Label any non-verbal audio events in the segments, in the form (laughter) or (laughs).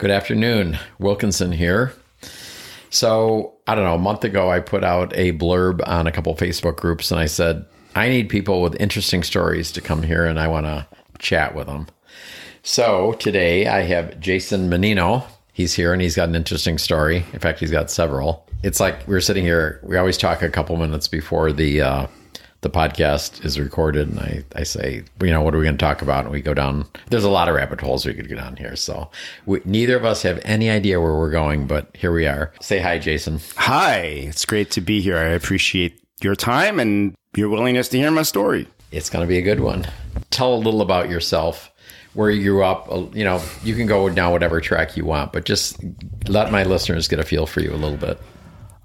Good afternoon. Wilkinson here. So, I don't know, a month ago, I put out a blurb on a couple Facebook groups and I said, I need people with interesting stories to come here and I want to chat with them. So, today I have Jason Mannino. He's here and he's got an interesting story. In fact, he's got several. It's like we're sitting here, we always talk a couple minutes before the, uh, the podcast is recorded and I, I say, you know, what are we going to talk about? And we go down, there's a lot of rabbit holes we could go down here. So we, neither of us have any idea where we're going, but here we are. Say hi, Jason. Hi, it's great to be here. I appreciate your time and your willingness to hear my story. It's going to be a good one. Tell a little about yourself, where you grew up. Uh, you know, you can go down whatever track you want, but just let my listeners get a feel for you a little bit.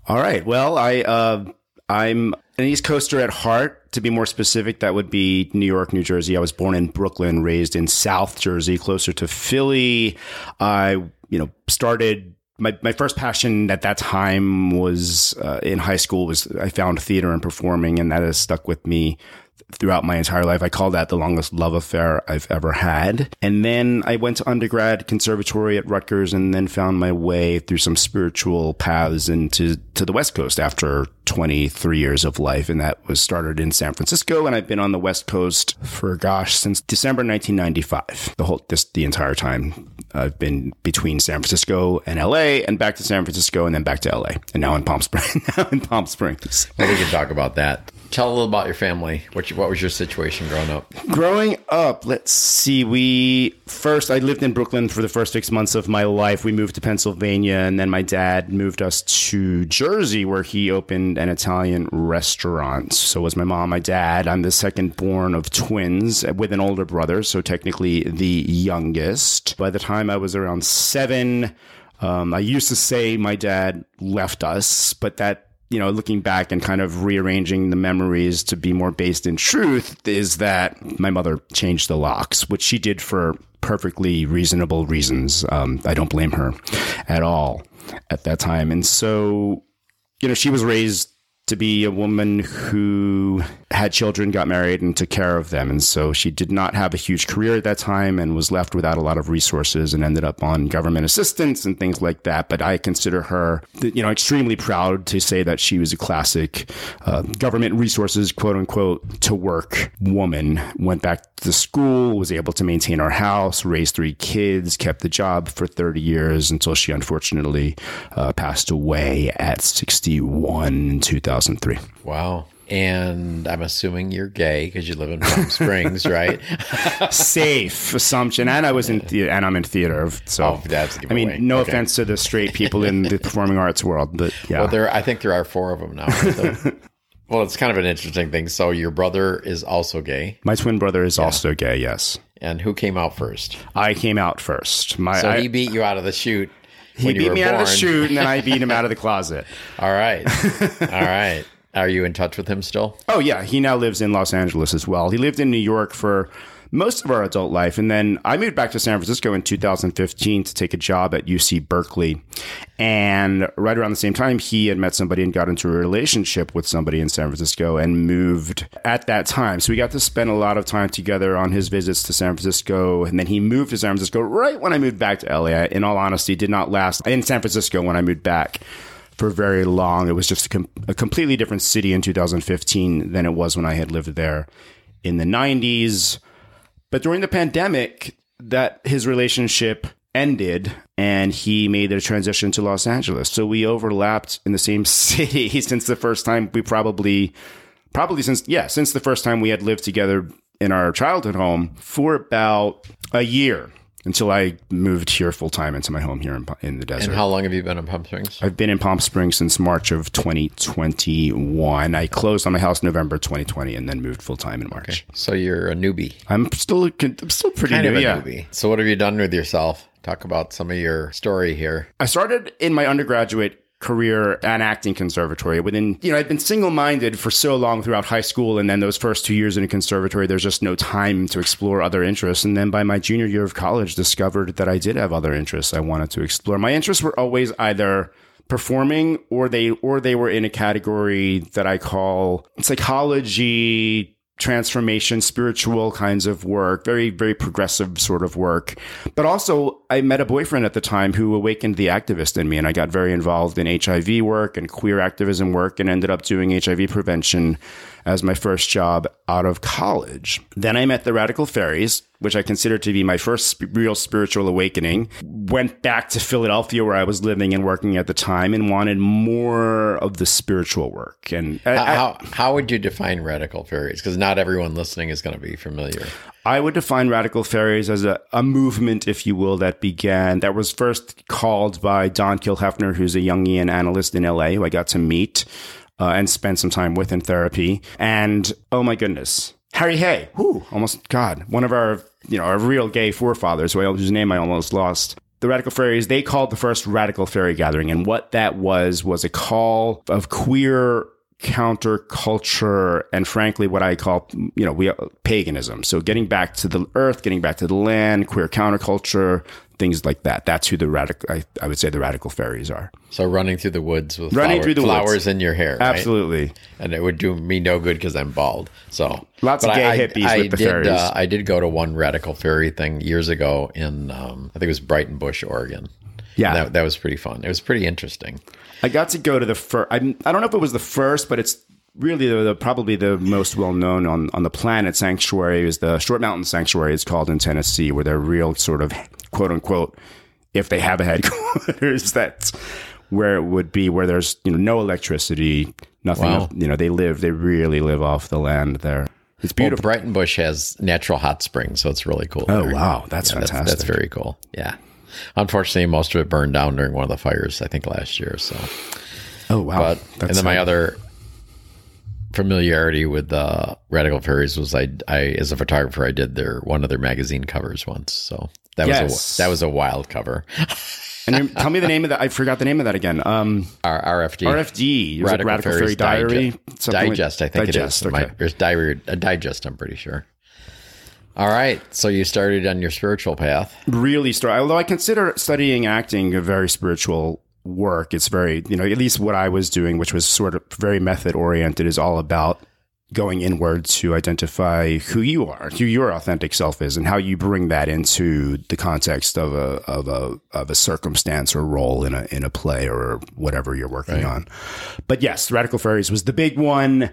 All right. Well, I, uh, I'm an East Coaster at heart. To be more specific, that would be New York, New Jersey. I was born in Brooklyn, raised in South Jersey, closer to Philly. I, you know, started my, my first passion at that time was uh, in high school was I found theater and performing and that has stuck with me throughout my entire life. I call that the longest love affair I've ever had. And then I went to undergrad conservatory at Rutgers and then found my way through some spiritual paths into to the West Coast after 23 years of life. And that was started in San Francisco. And I've been on the West Coast for gosh, since December 1995. The whole, this, the entire time I've been between San Francisco and LA and back to San Francisco and then back to LA and now in Palm Springs, (laughs) now in Palm Springs. Well, we can talk about that. Tell a little about your family. What, what was your situation growing up? Growing up, let's see. We first, I lived in Brooklyn for the first six months of my life. We moved to Pennsylvania, and then my dad moved us to Jersey, where he opened an Italian restaurant. So was my mom, my dad. I'm the second born of twins with an older brother, so technically the youngest. By the time I was around seven, um, I used to say my dad left us, but that you know, looking back and kind of rearranging the memories to be more based in truth is that my mother changed the locks, which she did for perfectly reasonable reasons. Um, I don't blame her at all at that time. And so, you know, she was raised to be a woman who had children, got married, and took care of them. And so she did not have a huge career at that time and was left without a lot of resources and ended up on government assistance and things like that. But I consider her, you know, extremely proud to say that she was a classic uh, government resources, quote unquote, to work woman. Went back to school, was able to maintain our house, raise three kids, kept the job for 30 years until she unfortunately uh, passed away at 61 in 2003. Wow. And I'm assuming you're gay because you live in Palm Springs, (laughs) right? Safe assumption. And I was in the- and I'm in theater. So Oh, that's I mean, no Okay. offense to the straight people in the (laughs) performing arts world, but yeah. Well, there, I think there are four of them now. So- (laughs) well, it's kind of an interesting thing. So your brother is also gay, My twin brother is also gay. Yes, and who came out first? I came out first. My So I- he beat you out of the chute. He beat me out of the born. chute, and then I beat him out of the (laughs) closet. All right, (laughs) all right. Are you in touch with him still? Oh yeah, he now lives in Los Angeles as well. He lived in New York for most of our adult life, and then I moved back to San Francisco in 2015 to take a job at UC Berkeley. And right around the same time, he had met somebody and got into a relationship with somebody in San Francisco and moved at that time. So we got to spend a lot of time together on his visits to San Francisco, and then he moved to San Francisco right when I moved back to LA. In all honesty, did not last in San Francisco when I moved back for very long. It was just a, com- a completely different city in 2015 than it was when I had lived there in the 90s. But during the pandemic, that his relationship ended and he made a transition to Los Angeles. So we overlapped in the same (laughs) city since the first time we probably probably since yeah, since the first time we had lived together in our childhood home for about a year until I moved here full time into my home here in, in the desert. And how long have you been in Palm Springs? I've been in Palm Springs since March of 2021. I closed on my house November 2020 and then moved full time in March. So you're a newbie, I'm still I'm still pretty kind new. yeah. newbie. So what have you done with yourself? Talk about some of your story here. I started in my undergraduate career at acting conservatory. Within you know i'd been single-minded for so long throughout high school and then those first two years in a conservatory there's just no time to explore other interests. And then by my junior year of college discovered that i did have other interests i wanted to explore. My interests were always either performing or they or they were in a category that i call psychology transformation, spiritual kinds of work, very, very progressive sort of work. But also, I met a boyfriend at the time who awakened the activist in me, and I got very involved in HIV work and queer activism work and ended up doing HIV prevention as my first job out of college. Then I met the Radical Faeries, which I consider to be my first sp- real spiritual awakening. Went back to Philadelphia where I was living and working at the time and wanted more of the spiritual work. And I- How, how would you define radical faeries? Because not everyone listening is going to be familiar. I would define radical faeries as a, a movement, if you will, that began, that was first called by Don Kilhefner, who's a Jungian analyst in LA, who I got to meet uh, and spend some time with in therapy. And oh my goodness, Harry Hay, who almost, God, one of our, you know, our real gay forefathers, whose name I almost lost. The Radical Faeries, they called the first Radical Faerie Gathering. And what that was, was a call of queer counterculture and frankly what i call you know we paganism so getting back to the earth getting back to the land queer counterculture things like that that's who the radical I, I would say the radical faeries are So running through the woods with Running flower- through the woods. flowers in your hair, right? absolutely and it would do me no good because I'm bald. So Lots of gay I, hippies I with the did, fairies. Uh, I did go to one radical faerie thing years ago in um, I think it was Breitenbush, Oregon. Yeah. that, that was pretty fun. It was pretty interesting. i got to go to the first I, I don't know if it was the first but it's really the, the probably the most well known on on the planet sanctuary is the short mountain sanctuary it's called in tennessee where they're real sort of quote unquote if they have a headquarters (laughs) that's where it would be where there's you know no electricity nothing Wow. you know they live they really live off the land there it's Well, beautiful Breitenbush has natural hot springs, so it's really cool. oh there. wow that's Yeah, fantastic that's very cool. Yeah. Unfortunately, most of it burned down during one of the fires, I think last year. So, oh wow but and then my other familiarity with the Radical Faeries was I, I as a photographer, I did their one of their magazine covers once. So that was a, that was a wild cover. and tell me the name of that i forgot the name of that again um R- RFD. rfd was like radical faerie diary Dige- something like- digest. I think digest it is. okay. My, there's diary, a digest. I'm pretty sure. All right, so you started on your spiritual path. really start although i consider studying acting a very spiritual work it's very you know at least what i was doing which was sort of very method oriented is all about going inward to identify who you are who your authentic self is and how you bring that into the context of a of a of a circumstance or role in a in a play or whatever you're working on. But yes radical fairies was the big one.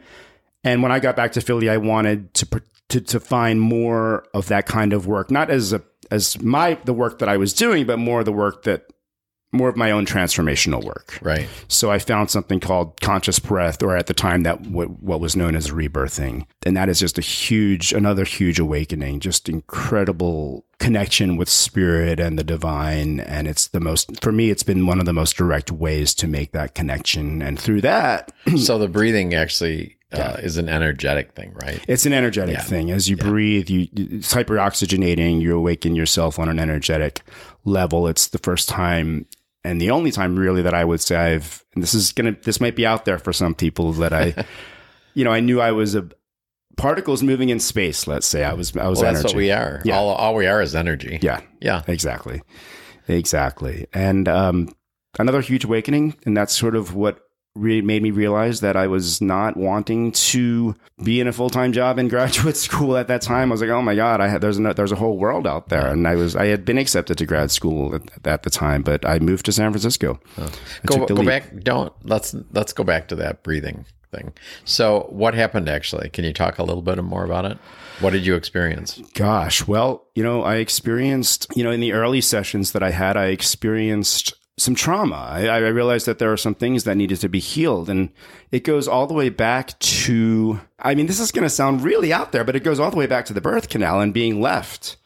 And when I got back to Philly, I wanted to to to find more of that kind of work, not as a as my the work that I was doing, but more the work that more of my own transformational work. Right. So I found something called conscious breath, or at the time that what, what was known as rebirthing, and that is just a huge, another huge awakening, just incredible connection with spirit and the divine, and it's the most for me. It's been one of the most direct ways to make that connection, and through that, (clears throat) so the breathing actually uh, is an energetic thing, right? It's an energetic thing. As you breathe, you it's hyperoxygenating. You awaken yourself on an energetic level. It's the first time and the only time really that I would say I've. And this is gonna. This might be out there for some people that I, (laughs) you know, I knew I was a particles moving in space. Let's say I was. I was Well, that's energy. what we are. Yeah. All, all we are is energy. Yeah. Yeah. Exactly. Exactly. And um, another huge awakening, and that's sort of what re- made me realize that I was not wanting to be in a full time job in (laughs) graduate school at that time. I was like, oh my god, I had there's no, there's a whole world out there, and I was I had been accepted to grad school at, at the time, but I moved to San Francisco. Oh. I Go, go leap. back. Don't let's let's go back to that breathing thing. So what happened actually? Can you talk a little bit more about it? What did you experience? Gosh, well, you know, I experienced, you know, in the early sessions that I had, I experienced some trauma. I, I realized that there are some things that needed to be healed. And it goes all the way back to, I mean, this is going to sound really out there, but it goes all the way back to the birth canal and being left.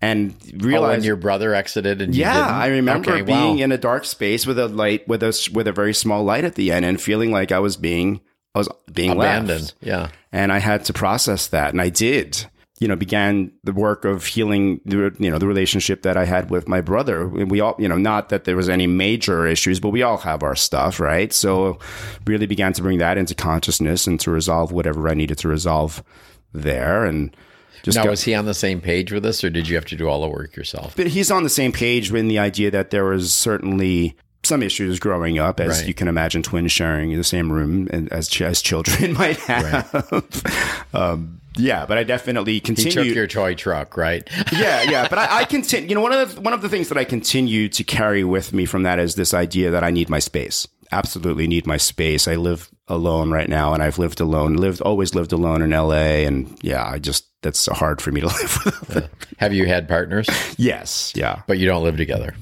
And Oh, when your brother exited and you yeah, didn't? I remember Okay, being wow. in a dark space with a light, with a with a very small light at the end, and feeling like I was being, I was being abandoned. left Yeah. and I had to process that, and I did. You know, began the work of healing the you know the relationship that I had with my brother. And We all, you know, not that there was any major issues, but we all have our stuff, right? So, really began to bring that into consciousness and to resolve whatever I needed to resolve there, and just Now, go- was he on the same page with us, or did you have to do all the work yourself? but he's on the same page with the idea that there was certainly some issues growing up, as Right. you can imagine, twins sharing the same room and as as children (laughs) might have. (laughs) um, yeah, but I definitely He continue. took your toy truck, right? (laughs) yeah, yeah. But I, I continue. You know, one of the one of the things that I continue to carry with me from that is this idea that I need my space. Absolutely need my space. I live alone right now, and I've lived alone. Lived always lived alone in L.A. And yeah, I just that's hard for me to (laughs) live with. Have you had partners? yes, yeah. But you don't live together.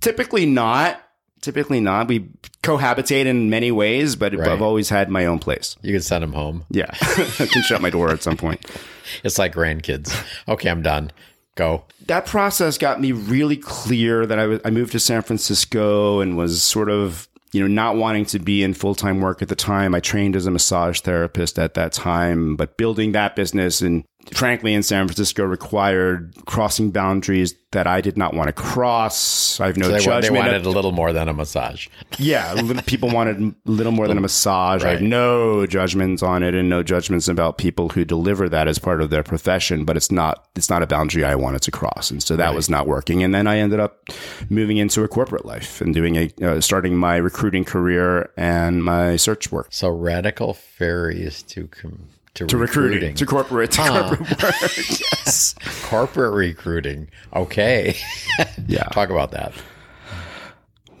Typically not. Typically not. We cohabitate in many ways, but Right. I've always had my own place. You can send them home. Yeah, (laughs) I can shut my door at some point. (laughs) It's like grandkids. Okay, I'm done. Go. that process got me really clear that I I moved to San Francisco and was sort of you know not wanting to be in full time work at the time. I trained as a massage therapist at that time, but building that business and frankly in San Francisco required crossing boundaries that I did not want to cross. I have no They, wa- they judgment. wanted a little more than a massage. (laughs) yeah, people wanted a little more than a massage. I have no judgments on it and no judgments about people who deliver that as part of their profession, but it's not it's not a boundary I wanted to cross, and so that was not working. And then I ended up moving into a corporate life and doing a uh, starting my recruiting career and my search work. So radical fairies to com- to, To recruiting, recruiting, to corporate, to corporate work. (laughs) yes. corporate recruiting. Okay, (laughs) Yeah. talk about that.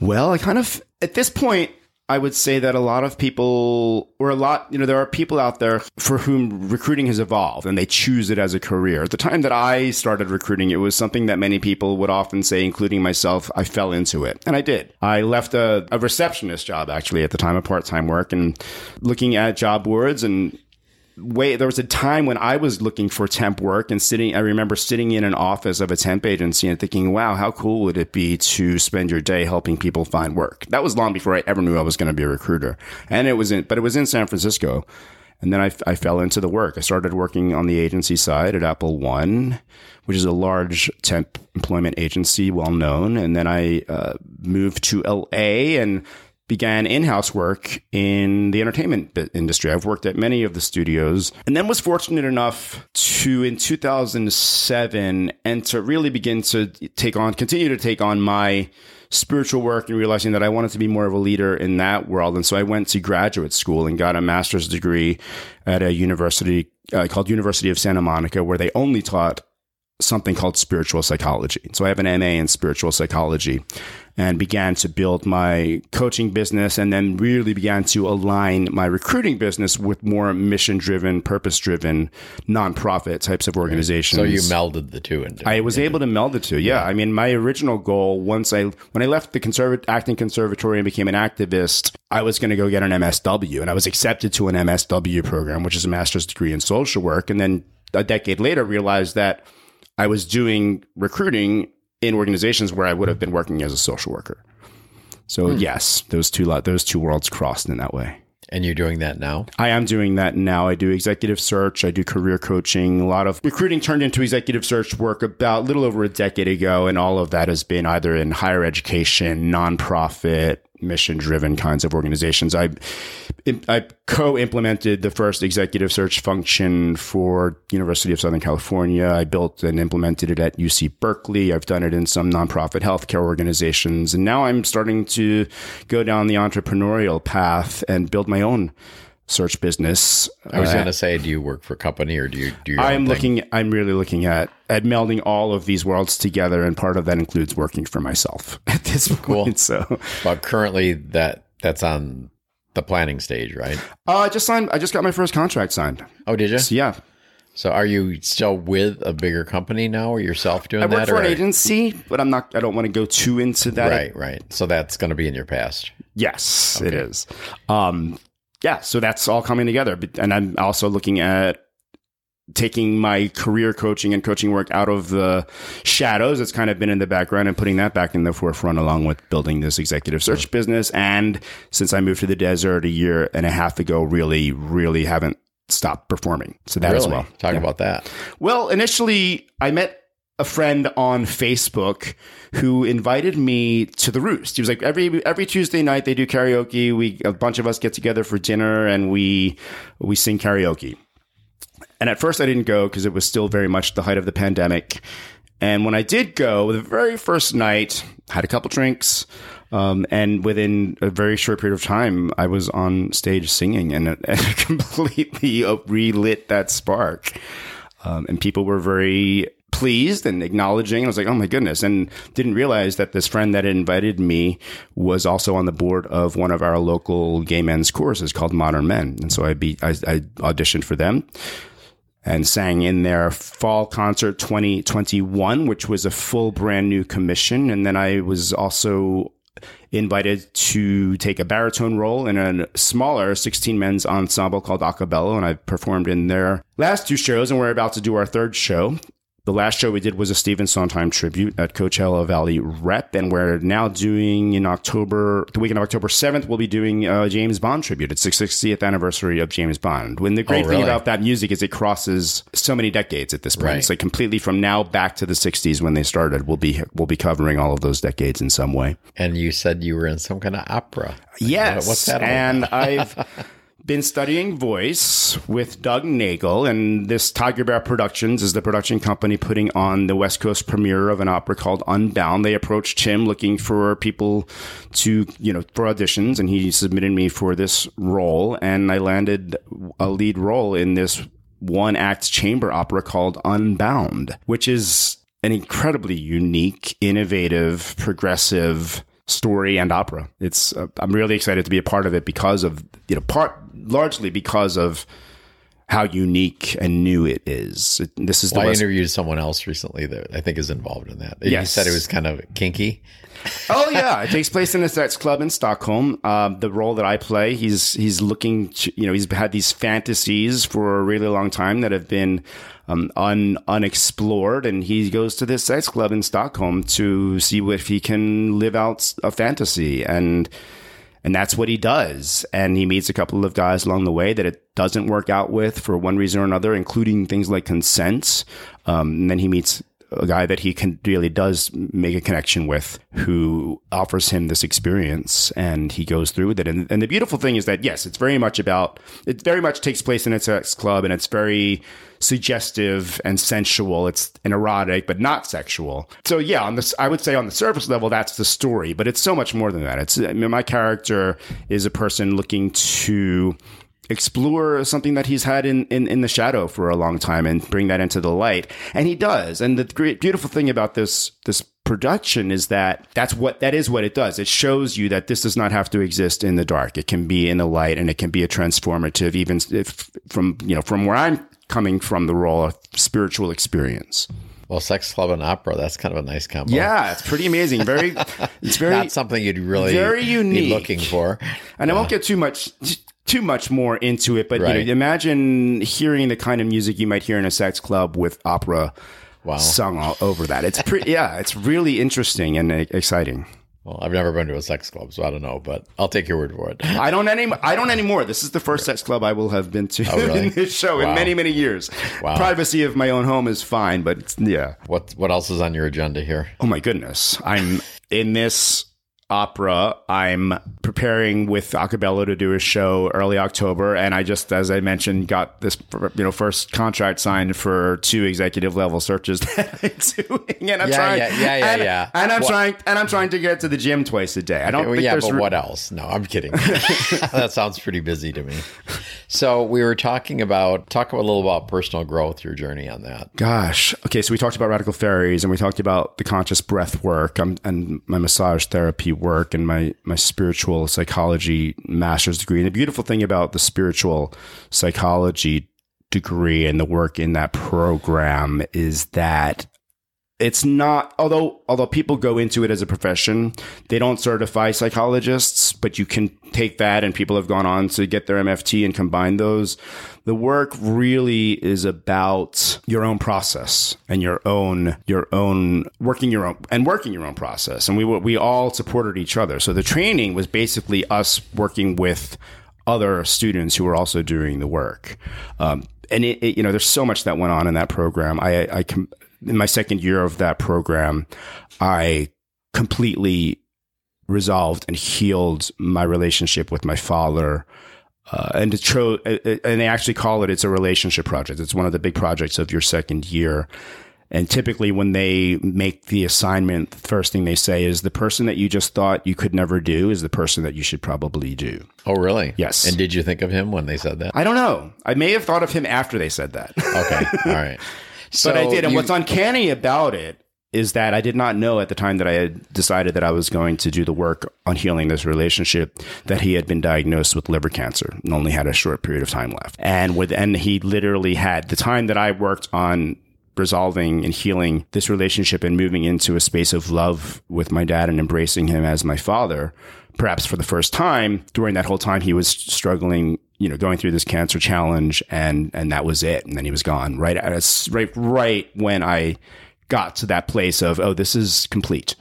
Well, I kind of at this point I would say that a lot of people or a lot, you know, there are people out there for whom recruiting has evolved and they choose it as a career. At the time that I started recruiting, it was something that many people would often say, including myself, I fell into it. And I did. I left a, a receptionist job actually at the time of part-time work and looking at job boards and way there was a time when I was looking for temp work and sitting I remember sitting in an office of a temp agency and thinking, wow, how cool would it be to spend your day helping people find work? That was long before I ever knew I was going to be a recruiter. And it was in but it was in San Francisco. And then I, I fell into the work. I started working on the agency side at Apple One, which is a large temp employment agency, well known. And then I uh, moved to LA and began in-house work in the entertainment industry. I've worked at many of the studios and then was fortunate enough to in 2007 and to really begin to take on continue to take on my spiritual work and realizing that I wanted to be more of a leader in that world. And so I went to graduate school and got a master's degree at a university uh, called University of Santa Monica where they only taught something called spiritual psychology. So I have an MA in spiritual psychology and began to build my coaching business and then really began to align my recruiting business with more mission driven, purpose driven, nonprofit types of organizations. So you melded the two into I was able to meld the two. Yeah. I mean, my original goal once I, when I left the conservat acting conservatory and became an activist, I was going to go get an MSW and I was accepted to an MSW program, which is a master's degree in social work. And then a decade later realized that I was doing recruiting in organizations where I would have been working as a social worker. So hmm. yes, those two those two worlds crossed in that way. and you're doing that now. I am doing that now. I do executive search. I do career coaching. A lot of recruiting turned into executive search work about a little over a decade ago. And all of that has been either in higher education, nonprofit, mission driven kinds of organizations. I, I co-implemented the first executive search function for University of Southern California. I built and implemented it at UC Berkeley. I've done it in some nonprofit healthcare organizations. And now I'm starting to go down the entrepreneurial path and build my own search business. I was going to say, do you work for a company or do you do your I'm looking. I'm really looking at at melding all of these worlds together, and part of that includes working for myself (laughs) at this point. So, But currently, that that's on the planning stage, right? uh, I just signed. I just got my first contract signed. Oh, did you? So, yeah, So, are you still with a bigger company now, or yourself doing that? I work that? for or an agency, but I'm not. I don't want to go too into that. Right, right. So that's going to be in your past. Yes, it is. Um, yeah, so that's all coming together. And I'm also looking at taking my career coaching and coaching work out of the shadows that's kind of been in the background and putting that back in the forefront along with building this executive search business. And since I moved to the desert a year and a half ago, really, really haven't stopped performing. So that really? as well. Talk Yeah. about that. Well, initially, I met a friend on Facebook who invited me to the Roost. He was like, every every Tuesday night they do karaoke. We a bunch of us get together for dinner and we we sing karaoke. And at first, I didn't go because it was still very much the height of the pandemic. And when I did go, the very first night, had a couple drinks, Um, and within a very short period of time, I was on stage singing and it, (laughs) and completely relit that spark. Um, and people were very pleased and acknowledging. I was like, oh my goodness. And didn't realize that this friend that invited me was also on the board of one of our local gay men's choruses called Modern Men. And so I, be, I, I auditioned for them and sang in their fall concert 2021, which was a full brand new commission. And then I was also invited to take a baritone role in a smaller 16 men's ensemble called A Cabello, and I performed in their last two shows, and we're about to do our third show. The last show we did was a Stephen Sondheim tribute at Coachella Valley Rep, and we're now doing in October, the weekend of October 7th, we'll be doing a James Bond tribute. It's the 60th anniversary of James Bond. When the oh, great Oh, thing about that music is it crosses so many decades at this point. Right. It's like completely from now back to the 60s when they started. We'll be we'll be covering all of those decades in some way. And you said you were in some kind of opera. Yes. What's that and I've (laughs) been studying voice with Doug Nagel, and this TigerBear Productions is the production company putting on the West Coast premiere of an opera called Unbound. They approached him looking for people to, you know, for auditions, and he submitted me for this role, and I landed a lead role in this one act chamber opera called Unbound, which is an incredibly unique, innovative, progressive story and opera. It's uh, I'm really excited to be a part of it because of you know part largely because of how unique and new it is. It, this is the Well, I interviewed someone else recently that I think is involved in that. You Yes. said it was kind of kinky. oh yeah, (laughs) it takes place in a sex club in Stockholm. Um, the role that I play, he's he's looking, to, you know, he's had these fantasies for a really long time that have been um, un, unexplored, and he goes to this sex club in Stockholm to see if he can live out a fantasy and. And that's what he does. And he meets a couple of guys along the way that it doesn't work out with for one reason or another, including things like consent. Um, and then he meets a guy that he can really does make a connection with who offers him this experience and he goes through with it. And, and the beautiful thing is that, yes, it's very much about, it very much takes place in a sex club and it's very suggestive and sensual. It's an erotic, but not sexual. So yeah, on this, I would say on the surface level, that's the story, but it's so much more than that. It's, I mean, my character is a person looking to explore something that he's had in, in, in the shadow for a long time and bring that into the light. And he does. And the great, beautiful thing about this, this production is that that's what, that is what it does. It shows you that this does not have to exist in the dark. It can be in the light and it can be a transformative, even if from, you know, from where I'm coming from the role of spiritual experience. Well, sex club and opera, that's kind of a nice combo. Yeah, it's pretty amazing. Very, it's (laughs) very, Not something you'd really very be unique. looking for. and I won't get too much too much more into it, but Right. you know, imagine hearing the kind of music you might hear in a sex club with opera Wow. sung all over that. It's pretty, yeah, it's really interesting and exciting. Well, I've never been to a sex club, so I don't know, but I'll take your word for it. I don't any, I don't anymore. This is the first sex club I will have been to Oh, really? (laughs) in this show in many, many years. Wow. Privacy of my own home is fine, but yeah. What what else is on your agenda here? Oh my goodness. I'm in this opera. I'm preparing with A Cabello to do a show early October. And I just, as I mentioned, got this, you know, first contract signed for two executive level searches that I'm (laughs) doing. And I'm Yeah, trying, yeah, yeah, yeah, and, yeah. And I'm What- trying, and I'm trying to get to the gym twice a day. I don't Well, think yeah, there's but re- what else? No, I'm kidding. (laughs) (laughs) that sounds pretty busy to me. So we were talking about talk a little about personal growth, your journey on that. Gosh. Okay. So we talked about radical faeries and we talked about the conscious breath work um, and my massage therapy work and my, my spiritual psychology master's degree. And the beautiful thing about the spiritual psychology degree and the work in that program is that it's not although although people go into it as a profession they don't certify psychologists but you can take that and people have gone on to get their mft and combine those the work really is about your own process and your own your own working your own and working your own process and we we all supported each other so the training was basically us working with other students who were also doing the work. Um, and it, it, you know, there's so much that went on in that program. I, I, com- in my second year of that program, I completely resolved and healed my relationship with my father. Uh, and it tro- and they actually call it, it's a relationship project. It's one of the big projects of your second year. And typically, when they make the assignment, the first thing they say is the person that you just thought you could never do is the person that you should probably do. Oh, really? Yes. And did you think of him when they said that? I don't know. I may have thought of him after they said that. Okay. (laughs) All right. So but I did. And you- what's uncanny about it is that I did not know at the time that I had decided that I was going to do the work on healing this relationship that he had been diagnosed with liver cancer and only had a short period of time left. And with and he literally had the time that I worked on resolving and healing this relationship and moving into a space of love with my dad and embracing him as my father perhaps for the first time during that whole time he was struggling you know going through this cancer challenge and and that was it and then he was gone right at right right when i got to that place of oh this is complete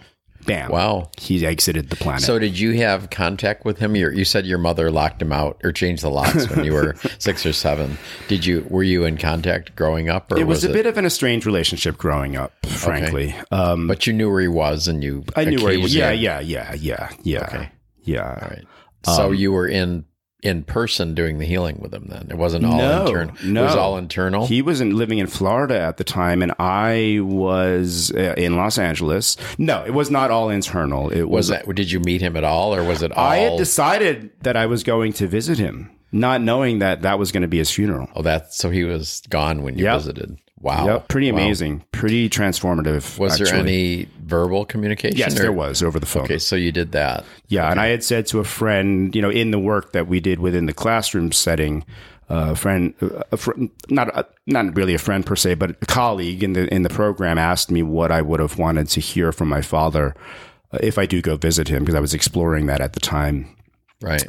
bam Wow. he exited the planet So did you have contact with him? Your, you said your mother locked him out or changed the locks when you were (laughs) six or seven. Did you? Were you in contact growing up, or it was, a bit of an estranged relationship growing up frankly um But you knew where he was, and you. i knew where he was yeah yeah yeah yeah yeah Okay. yeah All right. So Um, you were in in person doing the healing with him. Then it wasn't all No, internal. no. It was all internal. He was in, living in Florida at the time, and I was uh, in Los Angeles. No, it was not all internal. It was was. that? Did you meet him at all, or was it all? I had decided that I was going to visit him, not knowing that that was going to be his funeral. oh, that. So he was gone when you Yep. visited. Wow. Yep, pretty Wow. amazing, pretty transformative. Was there any verbal communication? Yes, or- there was over the phone. Okay, so you did that. Yeah, and I had said to a friend, you know, in the work that we did within the classroom setting, uh, a friend, a fr- not a, not really a friend per se, but a colleague in the in the program asked me what I would have wanted to hear from my father uh, if I do go visit him because I was exploring that at the time. Right.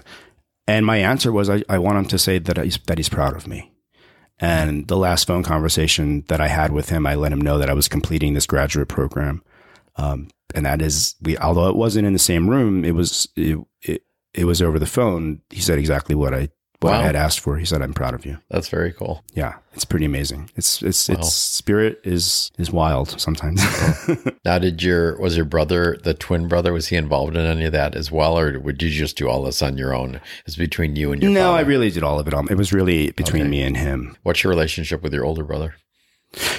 And my answer was, I, I want him to say that he's, that he's proud of me. And the last phone conversation that I had with him, I let him know that I was completing this graduate program. Um, and that is, we, although it wasn't in the same room, it was, it, it, it was over the phone. He said exactly what I, what Wow. I had asked for. He said, I'm proud of you. That's very cool. Yeah. It's pretty amazing. It's, it's, Wow. it's spirit is, is wild sometimes. (laughs) Now, did your was your brother the twin brother? Was he involved in any of that as well, or did you just do all this on your own? It's between you and your no, I really did all of it. on It was really between Okay. me and him. What's your relationship with your older brother?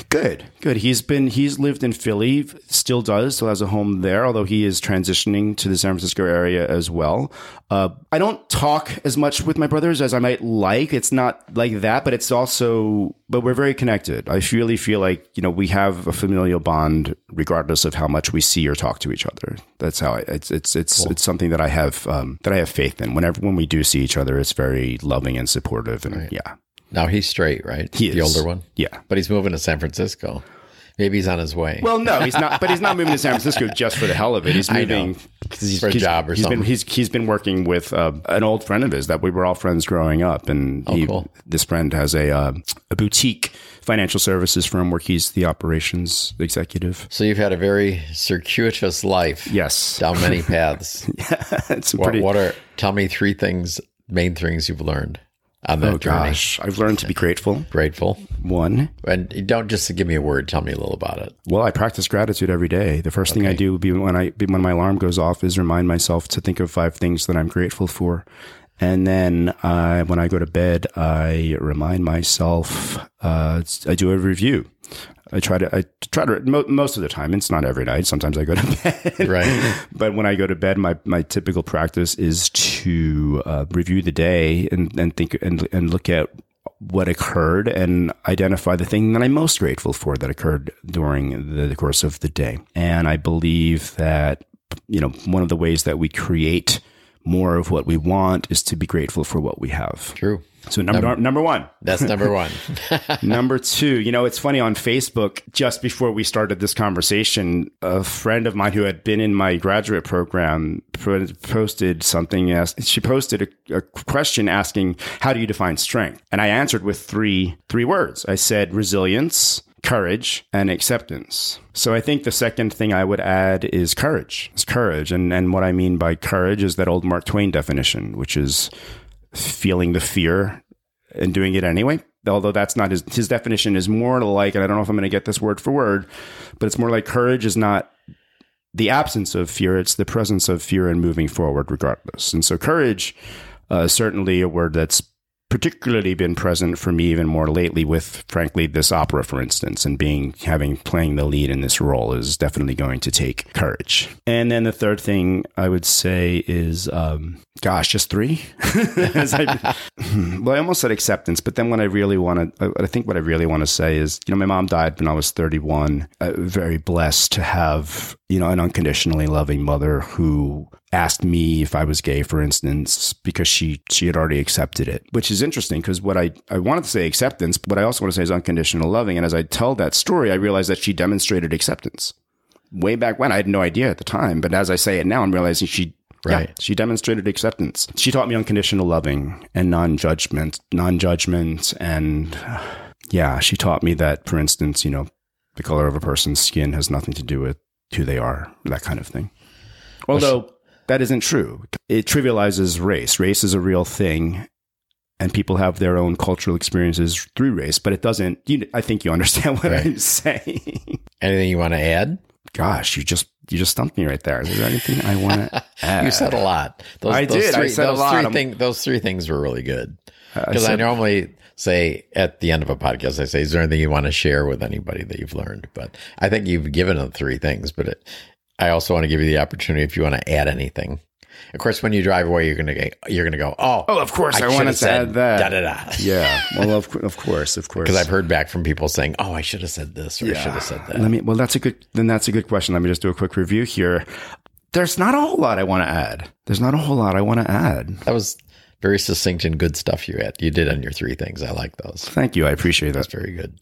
Good, good. He's been he's lived in Philly, still does, still has a home there. Although he is transitioning to the San Francisco area as well. Uh, I don't talk as much with my brothers as I might like. It's not like that, but it's also, but we're very connected. I really feel like you know we have a familial bond, regardless of how much we see or talk to each other. That's how I, it's it's it's it's something that I have um, that I have faith in. Whenever when we do see each other, it's very loving and supportive, and yeah, Now he's straight, right? He the older one, yeah. but he's moving to San Francisco. Maybe he's on his way. Well, no, he's not. But he's not moving to San Francisco (laughs) just for the hell of it. He's moving because he's For a he's- job or he's something. Been, he's he's been working with uh, an old friend of his that we were all friends growing up, and he, Oh, cool. this friend has a uh, a boutique financial services firm where he's the operations executive. so you've had a very circuitous life. Yes, Down many (laughs) paths. yeah, it's what, pretty. what are? Tell me three things, main things you've learned on that oh journey. gosh, I've learned to be grateful. Grateful, One, and don't just give me a word. Tell me a little about it. Well, I practice gratitude every day. The first thing I do be when I when my alarm goes off is remind myself to think of five things that I'm grateful for, and then uh, when I go to bed, I remind myself. Uh, I do a review. I try to. I try to mo- most of the time. It's not every night. Sometimes I go to (laughs) bed. Right. but when I go to bed, my, my typical practice is to uh, review the day and, and think and, and look at what occurred and identify the thing that I'm most grateful for that occurred during the, the course of the day. And I believe that, you know, one of the ways that we create more of what we want is to be grateful for what we have. True. So number number one. That's number one. (laughs) (laughs) Number two, you know, it's funny on Facebook, just before we started this conversation, a friend of mine who had been in my graduate program posted something. As, she posted a, a question asking, How do you define strength? And I answered with three, three words. I said resilience, courage, and acceptance. So I think the second thing I would add is courage. It's courage. And, and what I mean by courage is that old Mark Twain definition, which is feeling the fear and doing it anyway. Although that's not his his definition is more like, and I don't know if I'm going to get this word for word, but it's more like courage is not the absence of fear; it's the presence of fear and moving forward regardless. And so, courage uh, is certainly a word that's particularly been present for me even more lately with, frankly, this opera, for instance, and being having playing the lead in this role is definitely going to take courage. And then the third thing I would say is, um, gosh, just three. (laughs) I, (laughs) well, I almost said acceptance, but then what I really want to, I think what I really want to say is, you know, my mom died when I was 31. Uh, very blessed to have, you know, an unconditionally loving mother who asked me if I was gay, for instance, because she she had already accepted it, which is interesting because what I, I wanted to say acceptance, but I also want to say is unconditional loving. And as I tell that story, I realized that she demonstrated acceptance. Way back when, I had no idea at the time, but as I say it now, I'm realizing she Right. Yeah, she demonstrated acceptance. She taught me unconditional loving and non-judgment, non-judgment, and yeah, she taught me that, for instance, you know, the color of a person's skin has nothing to do with who they are, that kind of thing. Although that isn't true. It trivializes race. Race is a real thing, and people have their own cultural experiences through race, but it doesn't. You, I think you understand (laughs) what right. I'm saying. Anything you want to add? Gosh, you just you just stumped me right there. Is there anything I want to (laughs) add? you said a lot. Those, I those did. Three, I said those a lot. Three thing, those three things were really good. Because I, I, normally say at the end of a podcast, I say, "Is there anything you want to share with anybody that you've learned?" But I think you've given them three things. But it, I also want to give you the opportunity if you want to add anything. Of course, when you drive away, you're gonna you're gonna go, oh, oh, of course, I, I wanted to add that. Da, da, da. Yeah, well, of, of course, of course. (laughs) Because I've heard back from people saying, oh, I should have said this or yeah. I should have said that. Let me. Well, that's a good. Then that's a good question. Let me just do a quick review here. There's not a whole lot I want to add. There's not a whole lot I want to add. That was very succinct and good stuff you had. You did on your three things. I like those. Thank you. I appreciate that. That's very good.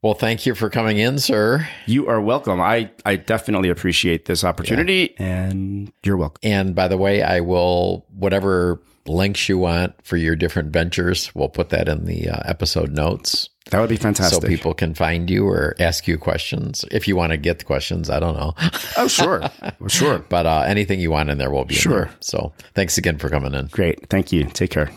Well, thank you for coming in, sir. You are welcome. I, I definitely appreciate this opportunity yeah. and you're welcome. And by the way, I will, whatever links you want for your different ventures, we'll put that in the uh, episode notes. That would be fantastic. So people can find you or ask you questions. If you want to get the questions, I don't know. oh, sure. (laughs) Sure. But uh, anything you want in there will be sure. So thanks again for coming in. Great. Thank you. Take care.